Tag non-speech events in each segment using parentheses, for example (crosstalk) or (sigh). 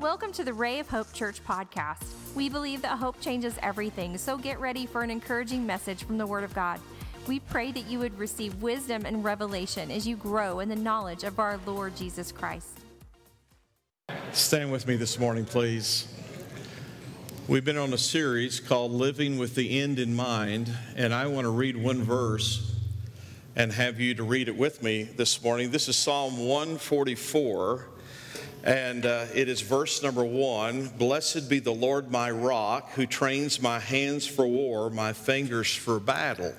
Welcome to the Ray of Hope Church podcast. We believe that hope changes everything, so get ready for an encouraging message from the Word of God. We pray that you would receive wisdom and revelation as you grow in the knowledge of our Lord Jesus Christ. Stand with me this morning, please. We've been on a series called Living with the End in Mind, and I want to read one verse and have you to read it with me this morning. This is Psalm 144. And uh, it is verse number one Blessed be the Lord my rock, who trains my hands for war, my fingers for battle.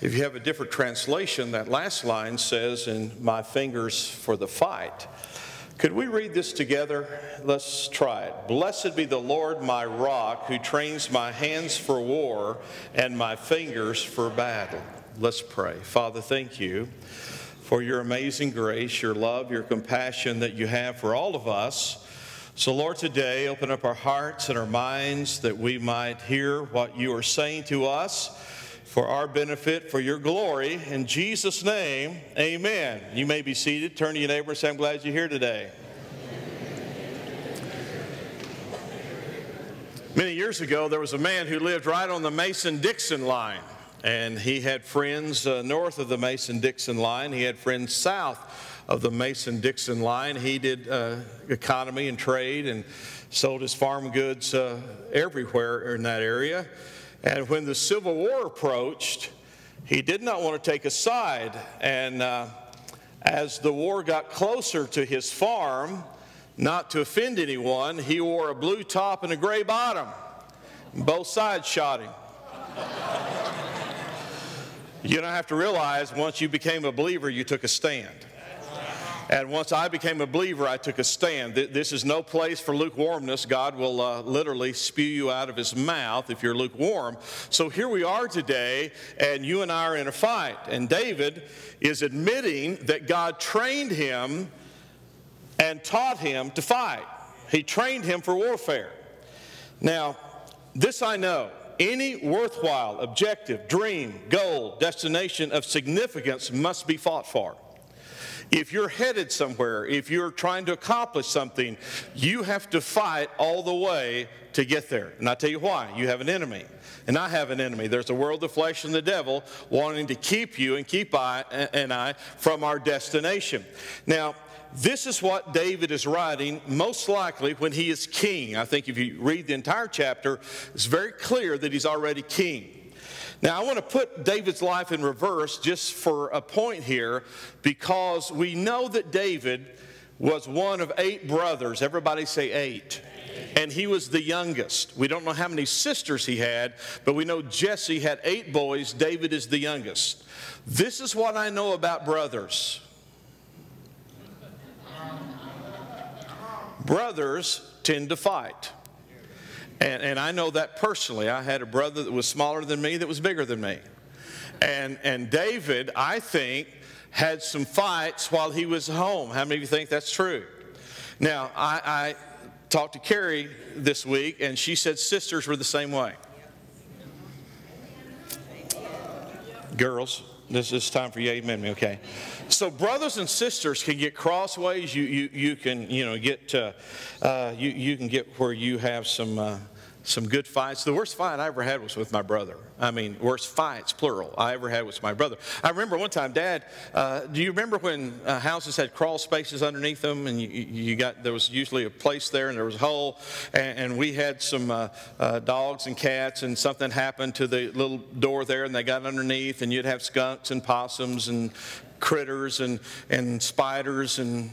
If you have a different translation, that last line says, And my fingers for the fight. Could we read this together? Let's try it. Blessed be the Lord my rock, who trains my hands for war and my fingers for battle. Let's pray. Father, thank you for your amazing grace, your love, your compassion that you have for all of us. So, Lord, today open up our hearts and our minds that we might hear what you are saying to us for our benefit, for your glory. In Jesus' name, amen. You may be seated. Turn to your neighbor and say, I'm glad you're here today. Many years ago, there was a man who lived right on the Mason Dixon line and he had friends uh, north of the Mason Dixon line. He had friends south of the Mason Dixon line. He did uh, economy and trade and sold his farm goods uh, everywhere in that area. And when the Civil War approached, he did not want to take a side. And uh, as the war got closer to his farm, not to offend anyone, he wore a blue top and a gray bottom. Both sides shot him. You don't have to realize once you became a believer, you took a stand. And once I became a believer, I took a stand. This is no place for lukewarmness. God will uh, literally spew you out of his mouth if you're lukewarm. So here we are today, and you and I are in a fight. And David is admitting that God trained him and taught him to fight, he trained him for warfare. Now, this I know any worthwhile, objective, dream, goal, destination of significance must be fought for. If you're headed somewhere, if you're trying to accomplish something, you have to fight all the way to get there. And I tell you why. You have an enemy. And I have an enemy. There's the world, the flesh, and the devil wanting to keep you and keep I and I from our destination. Now, this is what David is writing, most likely when he is king. I think if you read the entire chapter, it's very clear that he's already king. Now, I want to put David's life in reverse just for a point here because we know that David was one of eight brothers. Everybody say eight. And he was the youngest. We don't know how many sisters he had, but we know Jesse had eight boys. David is the youngest. This is what I know about brothers. Brothers tend to fight. And, and I know that personally. I had a brother that was smaller than me that was bigger than me. And, and David, I think, had some fights while he was home. How many of you think that's true? Now, I, I talked to Carrie this week, and she said sisters were the same way. Girls, this is time for you amen me, okay? So brothers and sisters can get crossways. You, you, you can, you know, get, uh, uh, you, you can get where you have some, uh, some good fights. The worst fight I ever had was with my brother. I mean, worst fights, plural, I ever had was my brother. I remember one time, Dad, uh, do you remember when uh, houses had crawl spaces underneath them and you, you, got, there was usually a place there and there was a hole and, and we had some uh, uh, dogs and cats and something happened to the little door there and they got underneath and you'd have skunks and possums and critters and, and spiders and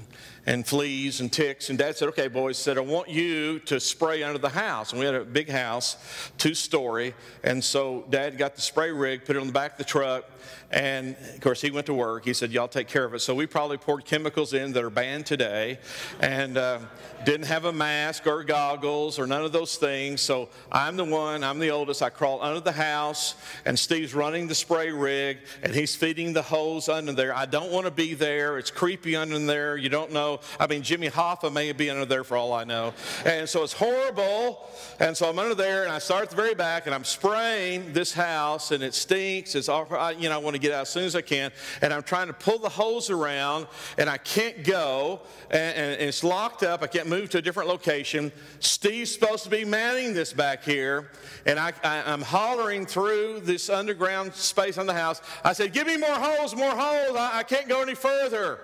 and fleas and ticks. And dad said, okay, boys, said, I want you to spray under the house. And we had a big house, two story. And so dad got the spray rig, put it on the back of the truck, and of course, he went to work. He said, Y'all take care of it. So we probably poured chemicals in that are banned today and uh, didn't have a mask or goggles or none of those things. So I'm the one, I'm the oldest. I crawl under the house, and Steve's running the spray rig, and he's feeding the hose under there. I don't want to be there. It's creepy under there. You don't know. I mean, Jimmy Hoffa may be under there for all I know. And so it's horrible. And so I'm under there, and I start at the very back, and I'm spraying this house, and it stinks. It's all, you know, I want to to get out as soon as I can. And I'm trying to pull the hose around, and I can't go, and, and it's locked up. I can't move to a different location. Steve's supposed to be manning this back here, and I, I, am hollering through this underground space on the house. I said, Give me more hose, more hose. I, I can't go any further.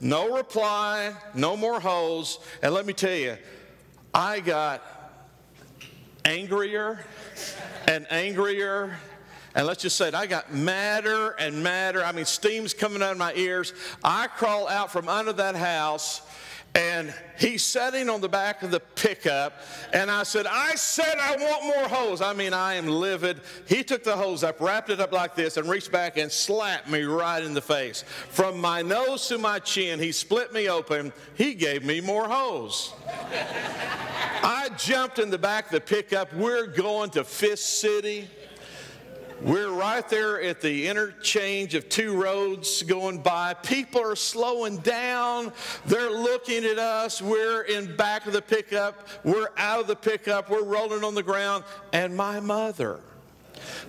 No reply, no more hose. And let me tell you, I got angrier and angrier. And let's just say it, I got madder and madder. I mean, steam's coming out of my ears. I crawl out from under that house and he's sitting on the back of the pickup and i said i said i want more hose i mean i am livid. He took the hose up wrapped it up like this and reached back and slapped me right in the face. From my nose to my chin he split me open. He gave me more hose (laughs) i jumped in the back of the pickup. We're going to Fisk City we're right there at the interchange of two roads going by. People are slowing down. They're looking at us. We're in back of the pickup. We're out of the pickup. We're rolling on the ground. And my mother,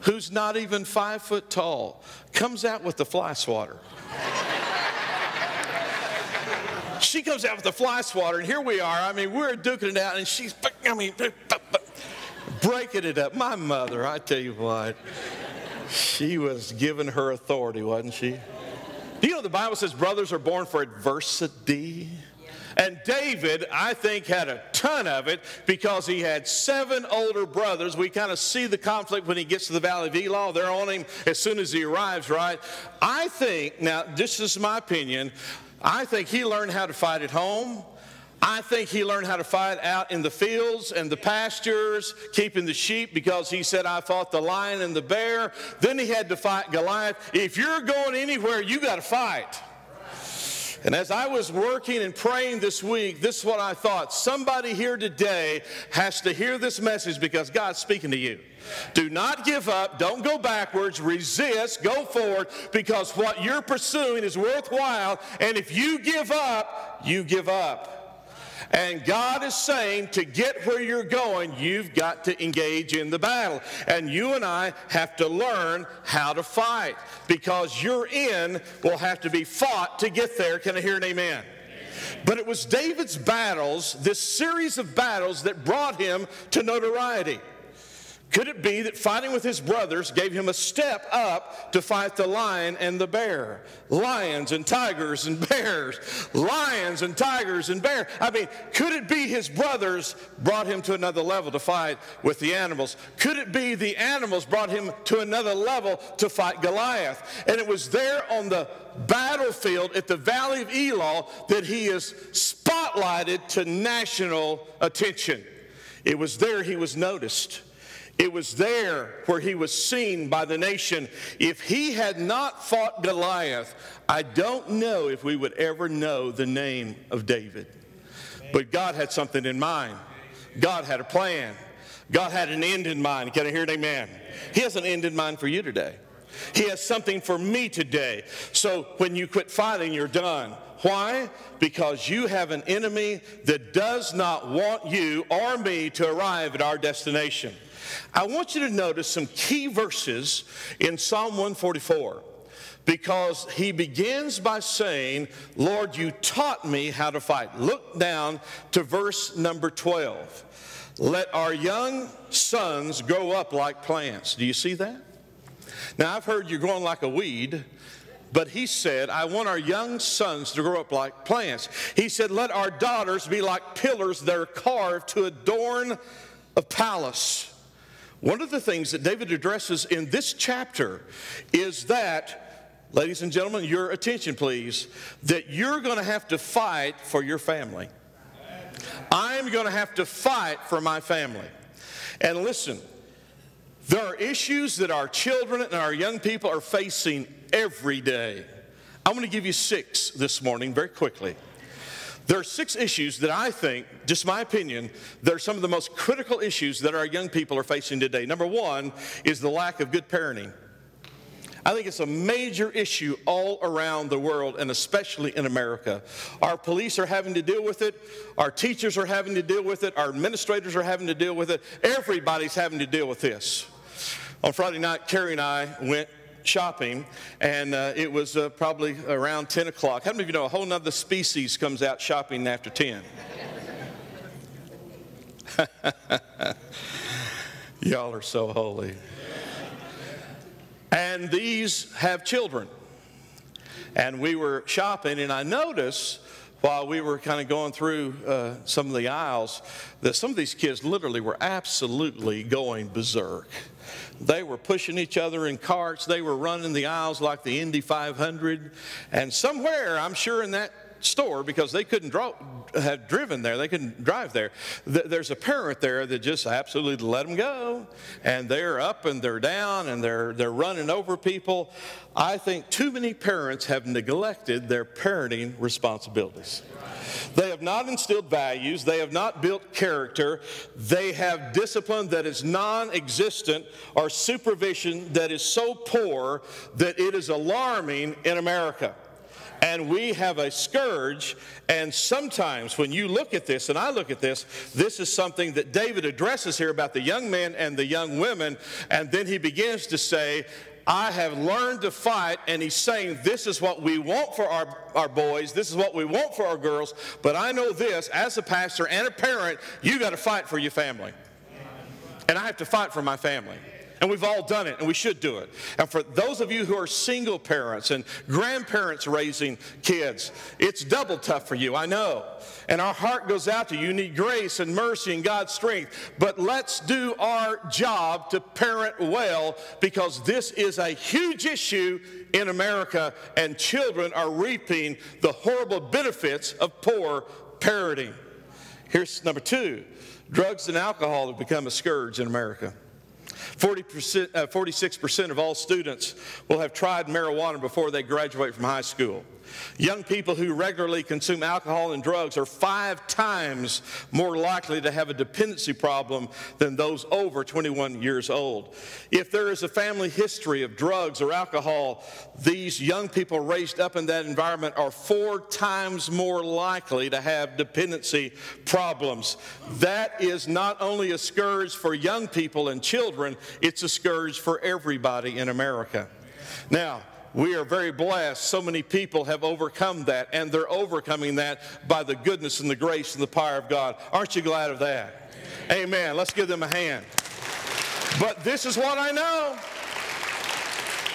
who's not even five foot tall, comes out with the fly swatter. she comes out with the fly swatter, and here we are. I mean, we're duking it out, and she's, I mean, breaking it up. My mother, I tell you what, she was given her authority, wasn't she? Do you know the Bible says brothers are born for adversity? And David, I think, had a ton of it because he had seven older brothers. We kind of see the conflict when he gets to the Valley of Elah. They're on him as soon as he arrives, right? I think, now, this is my opinion, I think he learned how to fight at home. I think he learned how to fight out in the fields and the pastures, keeping the sheep because he said, I fought the lion and the bear. Then he had to fight Goliath. If you're going anywhere, you got to fight. And as I was working and praying this week, this is what I thought. Somebody here today has to hear this message because God's speaking to you. Do not give up. Don't go backwards. Resist. Go forward because what you're pursuing is worthwhile. And if you give up, you give up. And God is saying to get where you're going, you've got to engage in the battle. And you and I have to learn how to fight because your in will have to be fought to get there. Can I hear an amen? But it was David's battles, this series of battles, that brought him to notoriety. Could it be that fighting with his brothers gave him a step up to fight the lion and the bear? Lions and tigers and (laughs) bears. Lions and tigers and bears. I mean, could it be his brothers brought him to another level to fight with the animals? Could it be the animals brought him to another level to fight Goliath? And it was there on the battlefield at the Valley of Elah that he is spotlighted to national attention. It was there he was noticed. It was there where he was seen by the nation. If he had not fought Goliath, I don't know if we would ever know the name of David. But God had something in mind, God had a plan, God had an end in mind. Can I hear an amen? He has an end in mind for you today. He has something for me today. So when you quit fighting, you're done. Why? Because you have an enemy that does not want you or me to arrive at our destination. I want you to notice some key verses in Psalm 144 because he begins by saying, Lord, you taught me how to fight. Look down to verse number 12. Let our young sons grow up like plants. Do you see that? Now, I've heard you're growing like a weed, but he said, I want our young sons to grow up like plants. He said, Let our daughters be like pillars that are carved to adorn a palace. One of the things that David addresses in this chapter is that, ladies and gentlemen, your attention please, that you're going to have to fight for your family. I'm going to have to fight for my family. And listen, there are issues that our children and our young people are facing every day. I'm going to give you six this morning very quickly. There are six issues that I think, just my opinion, that are some of the most critical issues that our young people are facing today. Number one is the lack of good parenting. I think it's a major issue all around the world and especially in America. Our police are having to deal with it, our teachers are having to deal with it, our administrators are having to deal with it. Everybody's having to deal with this. On Friday night, Carrie and I went shopping, and uh, it was uh, probably around 10 o'clock. How many of you know a whole nother species comes out shopping after 10? (laughs) Y'all are so holy. And these have children. And we were shopping, and I noticed while we were kind of going through uh, some of the aisles that some of these kids literally were absolutely going berserk. They were pushing each other in carts. They were running the aisles like the Indy 500. And somewhere, I'm sure in that store because they couldn't draw, have driven there. They couldn't drive there. There's a parent there that just absolutely let them go, and they're up and they're down and they're they're running over people. I think too many parents have neglected their parenting responsibilities. They have not instilled values. They have not built character. They have discipline that is non existent or supervision that is so poor that it is alarming in America and we have a scourge. And sometimes when you look at this, and I look at this, this is something that David addresses here about the young men and the young women. And then he begins to say, I have learned to fight, and he's saying, This is what we want for our, our boys, this is what we want for our girls. But I know this, as a pastor and a parent, you got to fight for your family. And I have to fight for my family. And we've all done it, and we should do it. And for those of you who are single parents and grandparents raising kids, it's double tough for you, I know. And our heart goes out to you. You need grace and mercy and God's strength. But let's do our job to parent well because this is a huge issue in America, and children are reaping the horrible benefits of poor parenting. Here's number two drugs and alcohol have become a scourge in America. 40%, uh, 46% of all students will have tried marijuana before they graduate from high school. Young people who regularly consume alcohol and drugs are five times more likely to have a dependency problem than those over 21 years old. If there is a family history of drugs or alcohol, these young people raised up in that environment are four times more likely to have dependency problems. That is not only a scourge for young people and children, it's a scourge for everybody in America. Now, we are very blessed. So many people have overcome that, and they're overcoming that by the goodness and the grace and the power of God. Aren't you glad of that? Amen. Amen. Let's give them a hand. But this is what I know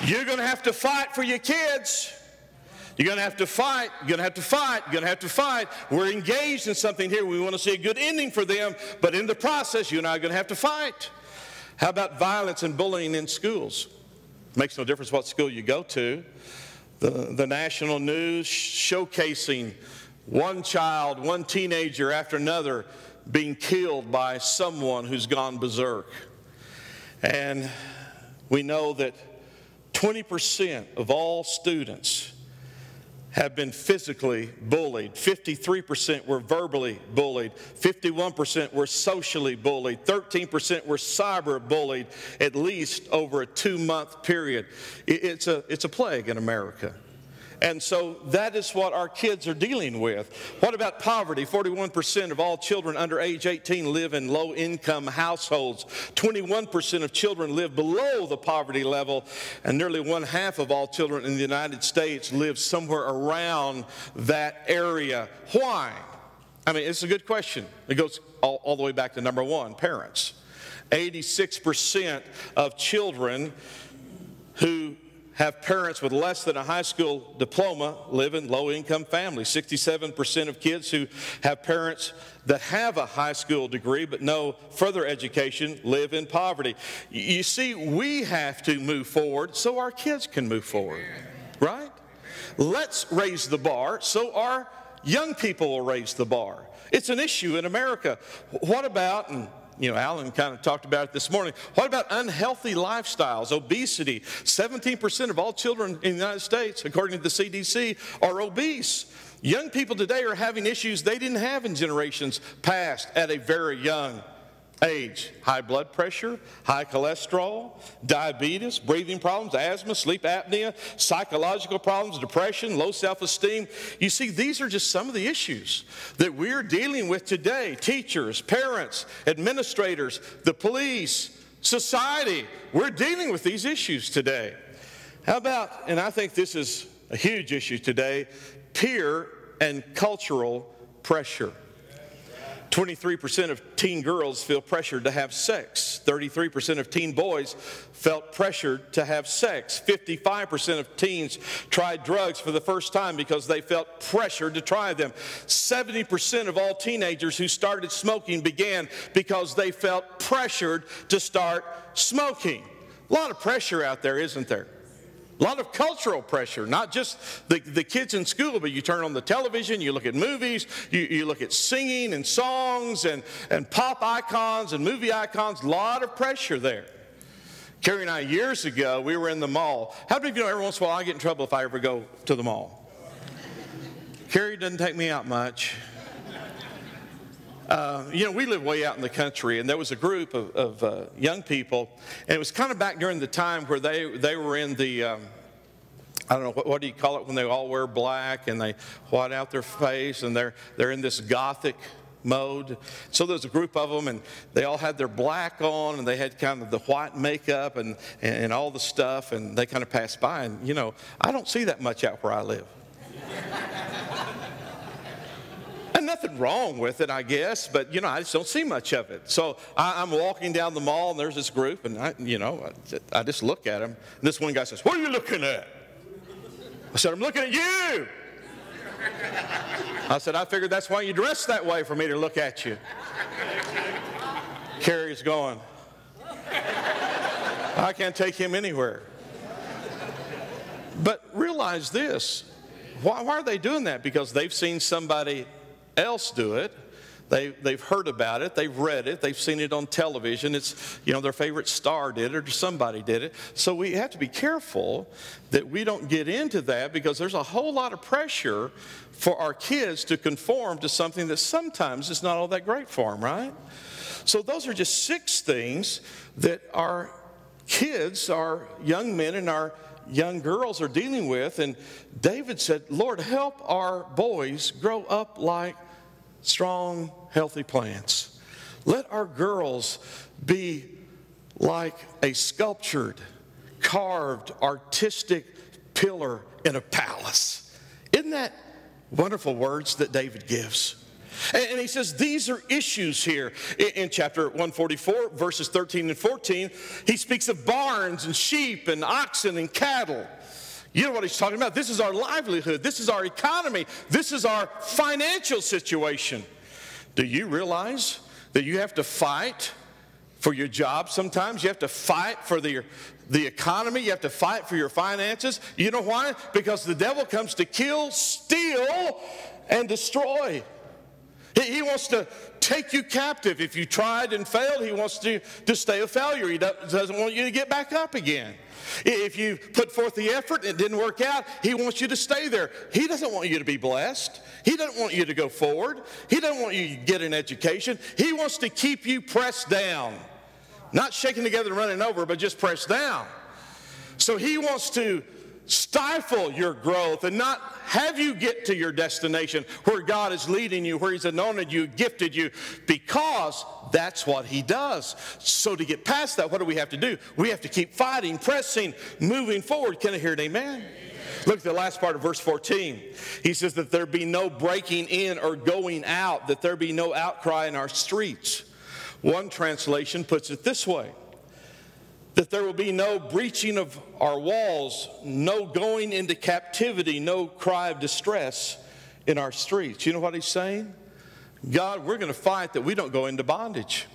you're going to have to fight for your kids. You're going to have to fight. You're going to have to fight. You're going to have to fight. We're engaged in something here. We want to see a good ending for them, but in the process, you and I are going to have to fight. How about violence and bullying in schools? Makes no difference what school you go to. The, the national news showcasing one child, one teenager after another being killed by someone who's gone berserk. And we know that 20% of all students have been physically bullied. 53% were verbally bullied. 51% were socially bullied. 13% were cyber bullied, at least over a two month period. It's a, it's a plague in America. And so that is what our kids are dealing with. What about poverty? 41% of all children under age 18 live in low income households. 21% of children live below the poverty level, and nearly one half of all children in the United States live somewhere around that area. Why? I mean, it's a good question. It goes all, all the way back to number one parents. 86% of children who have parents with less than a high school diploma live in low income families. 67% of kids who have parents that have a high school degree but no further education live in poverty. You see, we have to move forward so our kids can move forward, right? Let's raise the bar so our young people will raise the bar. It's an issue in America. What about, and you know, Alan kind of talked about it this morning. What about unhealthy lifestyles, obesity? 17% of all children in the United States, according to the CDC, are obese. Young people today are having issues they didn't have in generations past at a very young age high blood pressure, high cholesterol, diabetes, breathing problems, asthma, sleep apnea, psychological problems, depression, low self esteem. You see, these are just some of the issues that we're dealing with today. Teachers, parents, administrators, the police, society, we're dealing with these issues today. How about, and I think this is a huge issue today, peer and cultural pressure. 23% of teen girls feel pressured to have sex. 33% of teen boys felt pressured to have sex. 55% of teens tried drugs for the first time because they felt pressured to try them. 70% of all teenagers who started smoking began because they felt pressured to start smoking. A lot of pressure out there, isn't there? A lot of cultural pressure, not just the, the kids in school, but you turn on the television, you look at movies, you, you look at singing and songs and, and pop icons and movie icons, a lot of pressure there. Carrie and I, years ago, we were in the mall. How many of you know every once in a while I get in trouble if I ever go to the mall? Carrie doesn't take me out much. Uh, you know, we live way out in the country, and there was a group of, of uh, young people, and it was kind of back during the time where they, they were in the, um, I don't know, what, what, do you call it when they all wear black and they white out their face, and they're, they're in this gothic mode. So there's a group of them, and they all had their black on, and they had kind of the white makeup and, and, and all the stuff, and they kind of passed by. And, you know, I don't see that much out where I live. Nothing wrong with it, I guess, but you know, I just don't see much of it. So I, am walking down the mall, and there's this group, and I, you know, I, I just look at them. And this one guy says, "What are you looking at?" I said, "I'm looking at you." I said, "I figured that's why you dress that way for me to look at you." Carrie's going. I can't take him anywhere. But realize this why, why, are they doing that? Because they've seen somebody else do it. They, they've heard about it, they've read it, they've seen it on television. It's, you know, their favorite star did it or somebody did it. So we have to be careful that we don't get into that because there's a whole lot of pressure for our kids to conform to something that sometimes is not all that great for them, right? So those are just six things that our kids, our young men, and our young girls are dealing with. And David said, Lord, help our boys grow up like strong, healthy plants. Let our girls be like a sculptured, carved, artistic pillar in a palace. Isn't that wonderful words that David gives? And he says these are issues here in chapter 144, verses 13 and 14. He speaks of barns and sheep and oxen and cattle. You know what he's talking about? This is our livelihood. This is our economy. This is our financial situation. Do you realize that you have to fight for your job sometimes? You have to fight for the, the economy. You have to fight for your finances. You know why? Because the devil comes to kill, steal, and destroy. He wants to take you captive. If you tried and failed, he wants to, to stay a failure. He doesn't want you to get back up again. If you put forth the effort and it didn't work out, He wants you to stay there. He doesn't want you to be blessed. He doesn't want you to go forward. He doesn't want you to get an education. He wants to keep you pressed down. Not shaking together and running over, but just pressed down. So He wants to stifle your growth and not have you get to your destination where God is leading you, where He's anointed you, gifted you, because that's what He does. So to get past that, what do we have to do? We have to keep fighting, pressing, moving forward. Can I hear an amen? Look at the last part of verse 14. He says that there be no breaking in or going out, that there be no outcry in our streets. One translation puts it this way that there will be no breaching of our walls, no going into captivity, no cry of distress in our streets. You know what he's saying? God, we're going to fight that we don't go into bondage.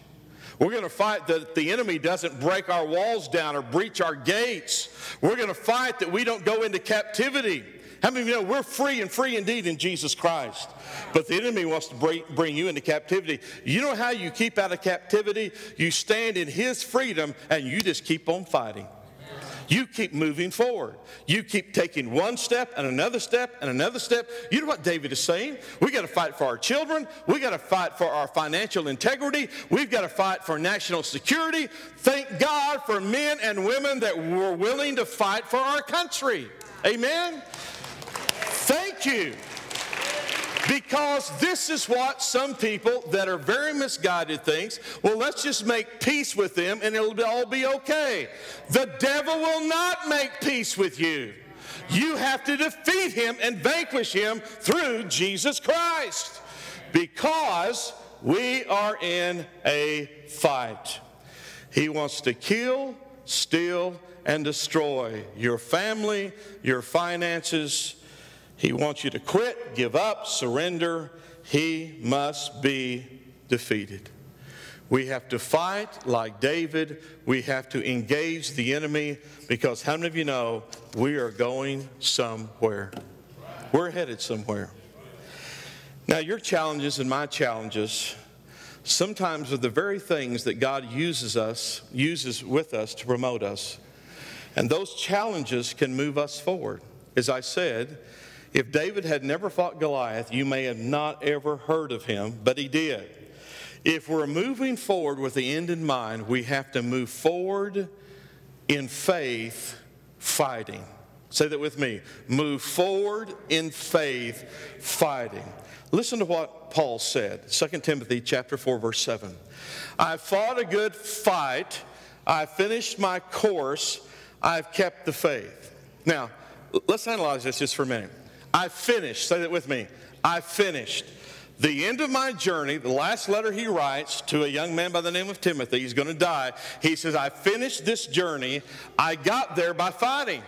We're going to fight that the enemy doesn't break our walls down or breach our gates. We're going to fight that we don't go into captivity. How many of you know we're free and free indeed in Jesus Christ? But the enemy wants to bring you into captivity. You know how you keep out of captivity? You stand in his freedom and you just keep on fighting. You keep moving forward. You keep taking one step and another step and another step. You know what David is saying? We got to fight for our children. We got to fight for our financial integrity. We've got to fight for national security. Thank God for men and women that were willing to fight for our country. Amen. Thank you. Because this is what some people that are very misguided thinks. Well, let's just make peace with them and it'll all be okay. The devil will not make peace with you. You have to defeat him and vanquish him through Jesus Christ. Because we are in a fight. He wants to kill, steal, and destroy your family, your finances. He wants you to quit, give up, surrender. He must be defeated. We have to fight like David. We have to engage the enemy because how many of you know we are going somewhere? We're headed somewhere. Now, your challenges and my challenges sometimes are the very things that God uses us, uses with us to promote us. And those challenges can move us forward. As I said, if David had never fought Goliath, you may have not ever heard of him, but he did. If we're moving forward with the end in mind, we have to move forward in faith, fighting. Say that with me. Move forward in faith, fighting. Listen to what Paul said, 2 Timothy chapter 4 verse 7. I fought a good fight, I finished my course, I've kept the faith. Now, let's analyze this just for a minute. I finished, say that with me. I finished. The end of my journey, the last letter he writes to a young man by the name of Timothy, he's going to die. He says, I finished this journey. I got there by fighting.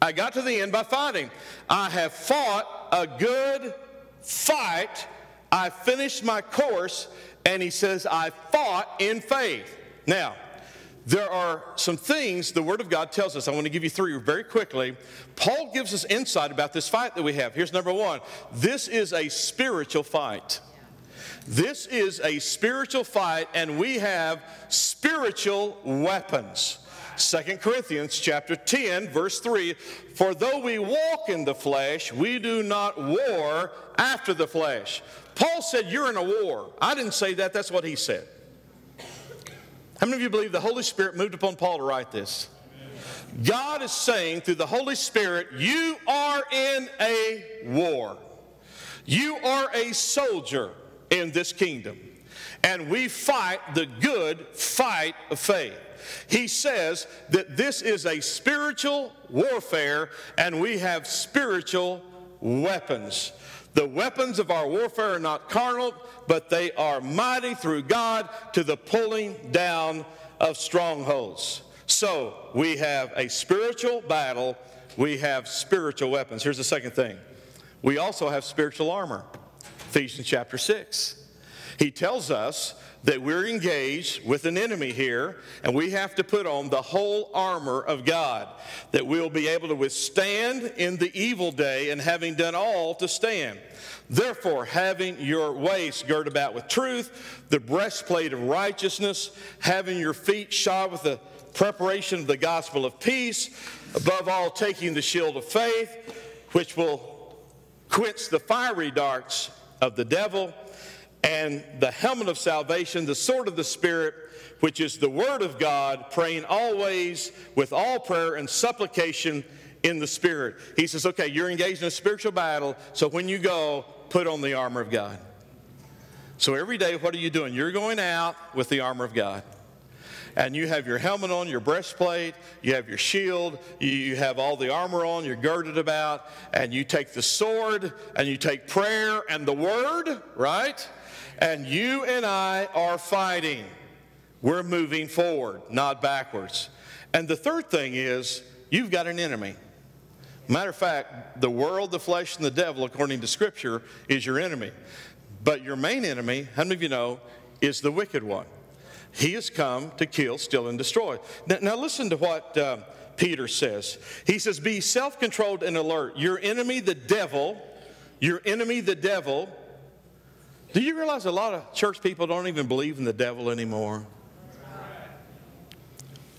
I got to the end by fighting. I have fought a good fight. I finished my course, and he says, I fought in faith. Now, there are some things the Word of God tells us. I want to give you three very quickly. Paul gives us insight about this fight that we have. Here's number one this is a spiritual fight. This is a spiritual fight, and we have spiritual weapons. 2 Corinthians chapter 10 verse 3 for though we walk in the flesh we do not war after the flesh. Paul said you're in a war. I didn't say that that's what he said. How many of you believe the Holy Spirit moved upon Paul to write this? God is saying through the Holy Spirit, you are in a war. You are a soldier in this kingdom. And we fight the good fight of faith. He says that this is a spiritual warfare and we have spiritual weapons. The weapons of our warfare are not carnal, but they are mighty through God to the pulling down of strongholds. So we have a spiritual battle, we have spiritual weapons. Here's the second thing we also have spiritual armor. Ephesians chapter 6. He tells us that we're engaged with an enemy here, and we have to put on the whole armor of God, that we'll be able to withstand in the evil day, and having done all to stand. Therefore, having your waist girt about with truth, the breastplate of righteousness, having your feet shod with the preparation of the gospel of peace, above all, taking the shield of faith, which will quench the fiery darts of the devil and the helmet of salvation, the sword of the Spirit, which is the Word of God, praying always with all prayer and supplication in the Spirit. He says, okay, you're engaged in a spiritual battle, so when you go, put on the armor of God. So every day, what are you doing? You're going out with the armor of God. And you have your helmet on, your breastplate, you have your shield, you have all the armor on, you're girded about, and you take the sword, and you take prayer and the word, right? And you and I are fighting. We're moving forward, not backwards. And the third thing is, you've got an enemy. Matter of fact, the world, the flesh, and the devil, according to Scripture, is your enemy. But your main enemy, how many of you know, is the wicked one. He has come to kill, steal, and destroy. Now, now listen to what uh, Peter says. He says, Be self controlled and alert. Your enemy, the devil, your enemy, the devil, do you realize a lot of church people don't even believe in the devil anymore?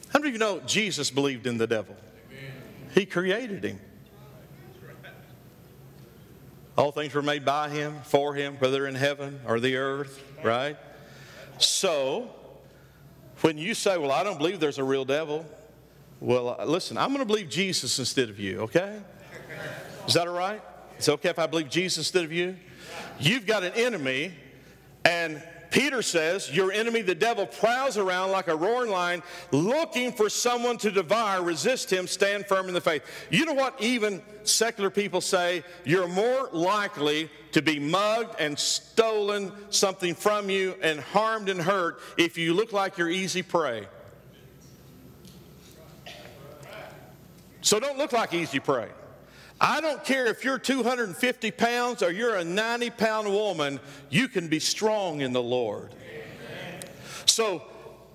How many of you know Jesus believed in the devil? He created him. All things were made by him, for him, whether in heaven or the earth, right? So, when you say, Well, I don't believe there's a real devil, well, uh, listen, I'm going to believe Jesus instead of you, okay? Is that all right? It's okay if I believe Jesus instead of you? You've got an enemy, and Peter says, Your enemy, the devil, prowls around like a roaring lion looking for someone to devour. Resist him, stand firm in the faith. You know what even secular people say? You're more likely to be mugged and stolen something from you and harmed and hurt if you look like you're easy prey. So don't look like easy prey. I don't care if you're 250 pounds or you're a 90 pound woman, you can be strong in the Lord. So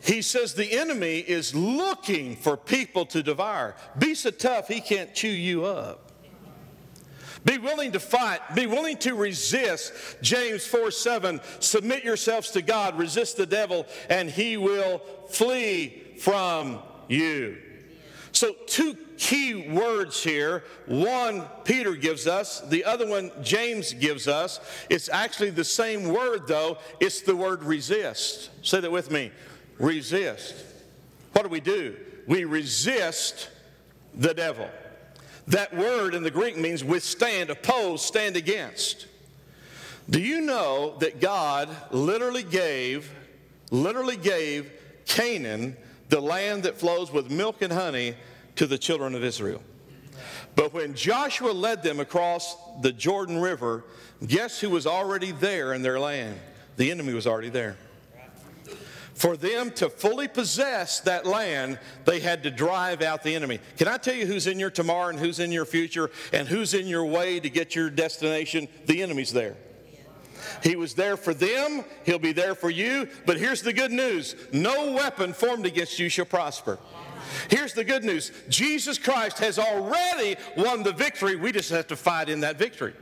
he says the enemy is looking for people to devour. Be so tough, he can't chew you up. Be willing to fight. Be willing to resist. James 4 7. Submit yourselves to God, resist the devil, and he will flee from you. So, two key words here. One, Peter gives us, the other one, James gives us. It's actually the same word, though. It's the word resist. Say that with me resist. What do we do? We resist the devil. That word in the Greek means withstand, oppose, stand against. Do you know that God literally gave, literally gave Canaan the land that flows with milk and honey to the children of Israel. But when Joshua led them across the Jordan River, guess who was already there in their land? The enemy was already there. For them to fully possess that land, they had to drive out the enemy. Can I tell you who's in your tomorrow and who's in your future and who's in your way to get your destination? The enemy's there. He was there for them, he'll be there for you. But here's the good news no weapon formed against you shall prosper. Here's the good news Jesus Christ has already won the victory. We just have to fight in that victory.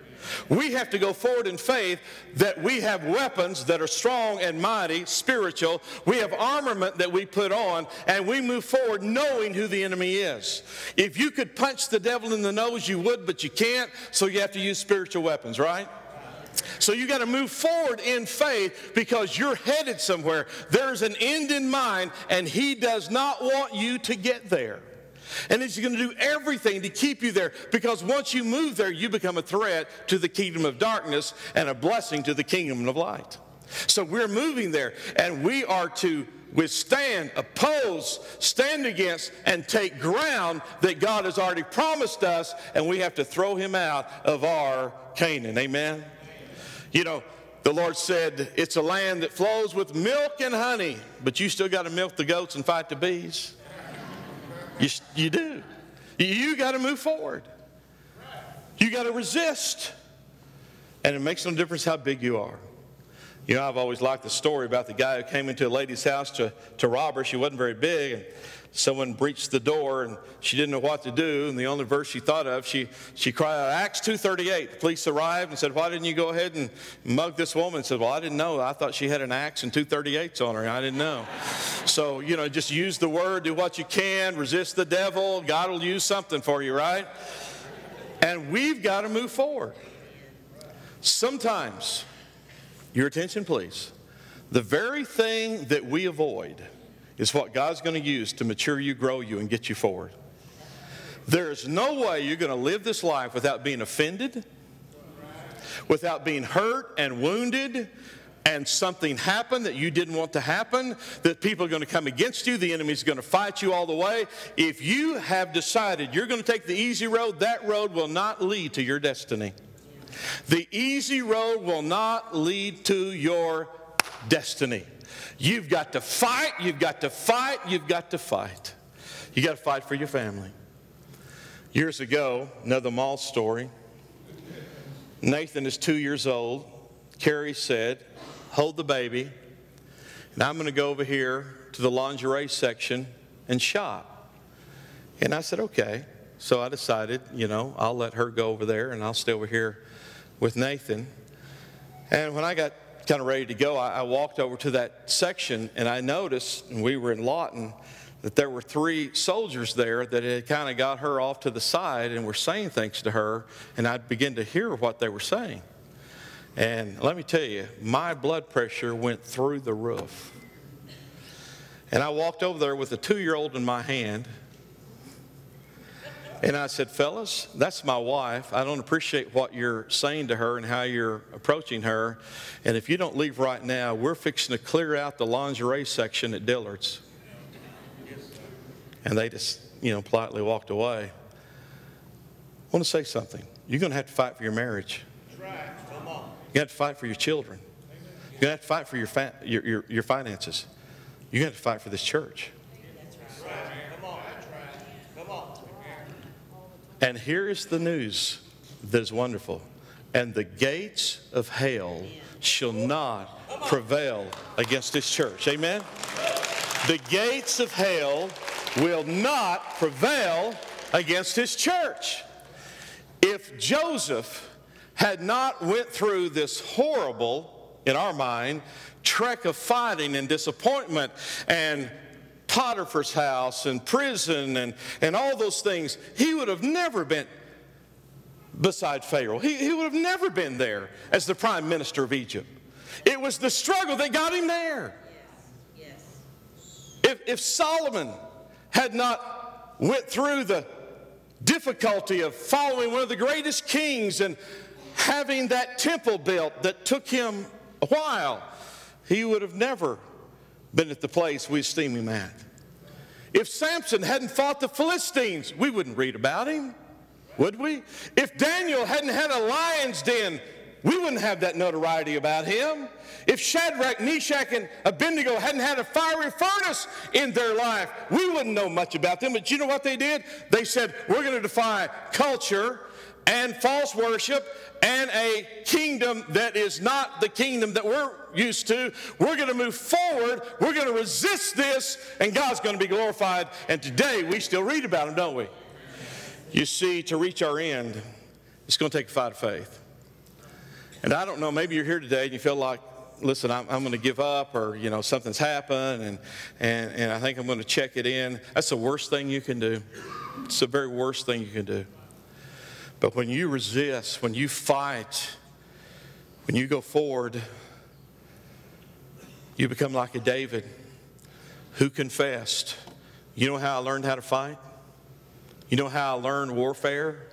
We have to go forward in faith that we have weapons that are strong and mighty, spiritual. We have armament that we put on, and we move forward knowing who the enemy is. If you could punch the devil in the nose, you would, but you can't, so you have to use spiritual weapons, right? So you got to move forward in faith because you're headed somewhere. There's an end in mind, and He does not want you to get there. And He's going to do everything to keep you there because once you move there, you become a threat to the kingdom of darkness and a blessing to the kingdom of light. So we're moving there, and we are to withstand, oppose, stand against, and take ground that God has already promised us, and we have to throw him out of our Canaan. Amen? You know, the Lord said, It's a land that flows with milk and honey, but you still got to milk the goats and fight the bees. You, you do. You got to move forward. You got to resist. And it makes no difference how big you are. You know, I've always liked the story about the guy who came into a lady's house to, to rob her. She wasn't very big. And someone breached the door and she didn't know what to do. And the only verse she thought of she, she cried out acts 2.38 the police arrived and said why didn't you go ahead and mug this woman? And said well i didn't know. I thought she had an axe and 238s on her. I didn't know. So you know just use the word do what you can resist the devil. God will use something for you right? And we've got to move forward. Sometimes your attention please the very thing that we avoid is what God's going to use to mature you, grow you, and get you forward. There is no way you're going to live this life without being offended, without being hurt and wounded, and something happened that you didn't want to happen, that people are going to come against you, the enemy's going to fight you all the way. If you have decided you're going to take the easy road, that road will not lead to your destiny. The easy road will not lead to your destiny. You've got to fight, you've got to fight, you've got to fight. You got to fight for your family. Years ago, another mall story. Nathan is two years old. Carrie said, Hold the baby, and I'm going to go over here to the lingerie section and shop. And I said, Okay. So I decided, you know, I'll let her go over there and I'll stay over here with Nathan. And when I got kind of ready to go, I, I walked over to that section and I noticed, and we were in Lawton, that there were three soldiers there that had kind of got her off to the side and were saying things to her, and I began to hear what they were saying. And let me tell you, my blood pressure went through the roof. And I walked over there with a two year old in my hand. And I said, Fellas, that's my wife. I don't appreciate what you're saying to her and how you're approaching her. And if you don't leave right now, we're fixing to clear out the lingerie section at Dillard's. And they just, you know, politely walked away. I want to say something. You're going to have to fight for your marriage. You have to fight for your children. You're going to have to fight for your, fa- your, your, your finances. You're going to have to fight for this church. And here is the news that is wonderful. And the gates of hell shall not prevail against this church. Amen? The gates of hell will not prevail against his church. If Joseph had not went through this horrible, in our mind, trek of fighting and disappointment and Potiphar's house and prison and, and all those things, he would have never been beside Pharaoh. He, he would have never been there as the prime minister of Egypt. It was the struggle that got him there. Yes. Yes. If, if Solomon had not went through the difficulty of following one of the greatest kings and having that temple built that took him a while, he would have never been at the place we esteem him at. If Samson hadn't fought the Philistines, we wouldn't read about him, would we? If Daniel hadn't had a lion's den, we wouldn't have that notoriety about him. If Shadrach, Meshach, and Abednego hadn't had a fiery furnace in their life, we wouldn't know much about them. But you know what they did? They said, We're going to defy culture and false worship and a kingdom that is not the kingdom that we're used to. We're going to move forward. We're going to resist this, and God's going to be glorified. And today we still read about him, don't we? You see, to reach our end, it's going to take a fight of faith. And I don't know, maybe you're here today and you feel like, listen, I'm, I'm going to give up or, you know, something's happened and, and, and I think I'm going to check it in. That's the worst thing you can do. It's the very worst thing you can do. But when you resist, when you fight, when you go forward, you become like a David who confessed, You know how I learned how to fight? You know how I learned warfare?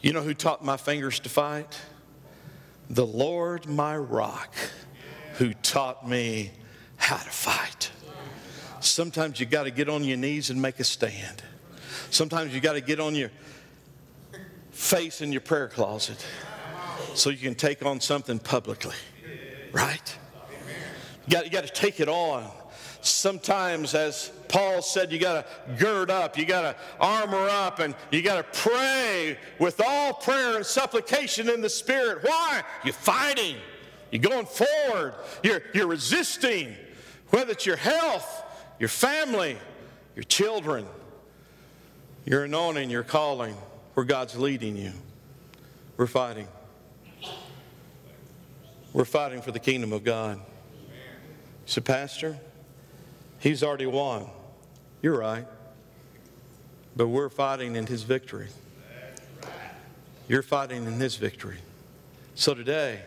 You know who taught my fingers to fight? The Lord my rock, who taught me how to fight. Sometimes you got to get on your knees and make a stand. Sometimes you got to get on your face in your prayer closet so you can take on something publicly, right? You got, you got to take it on. Sometimes, as Paul said, you got to gird up, you got to armor up, and you got to pray with all prayer and supplication in the Spirit. Why? You're fighting, you're going forward, you're, you're resisting, whether it's your health, your family, your children, your anointing, your calling where God's leading you. We're fighting. We're fighting for the kingdom of God. So, Pastor, he's already won. You're right. But we're fighting in his victory. You're fighting in his victory. So today,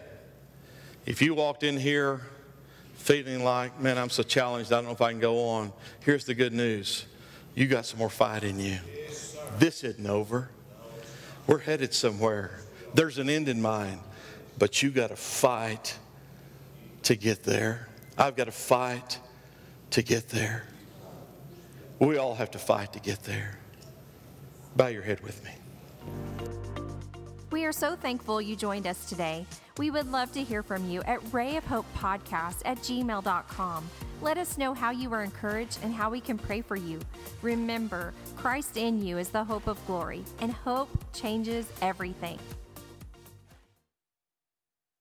if you walked in here feeling like, man, I'm so challenged, I don't know if I can go on, here's the good news. You got some more fight in you. This isn't over. We're headed somewhere. There's an end in mind, but you got to fight to get there. I've got to fight to get there. We all have to fight to get there. Bow your head with me. We are so thankful you joined us today. We would love to hear from you at rayofhopepodcast at gmail.com. Let us know how you were encouraged and how we can pray for you. Remember, Christ in you is the hope of glory, and hope changes everything.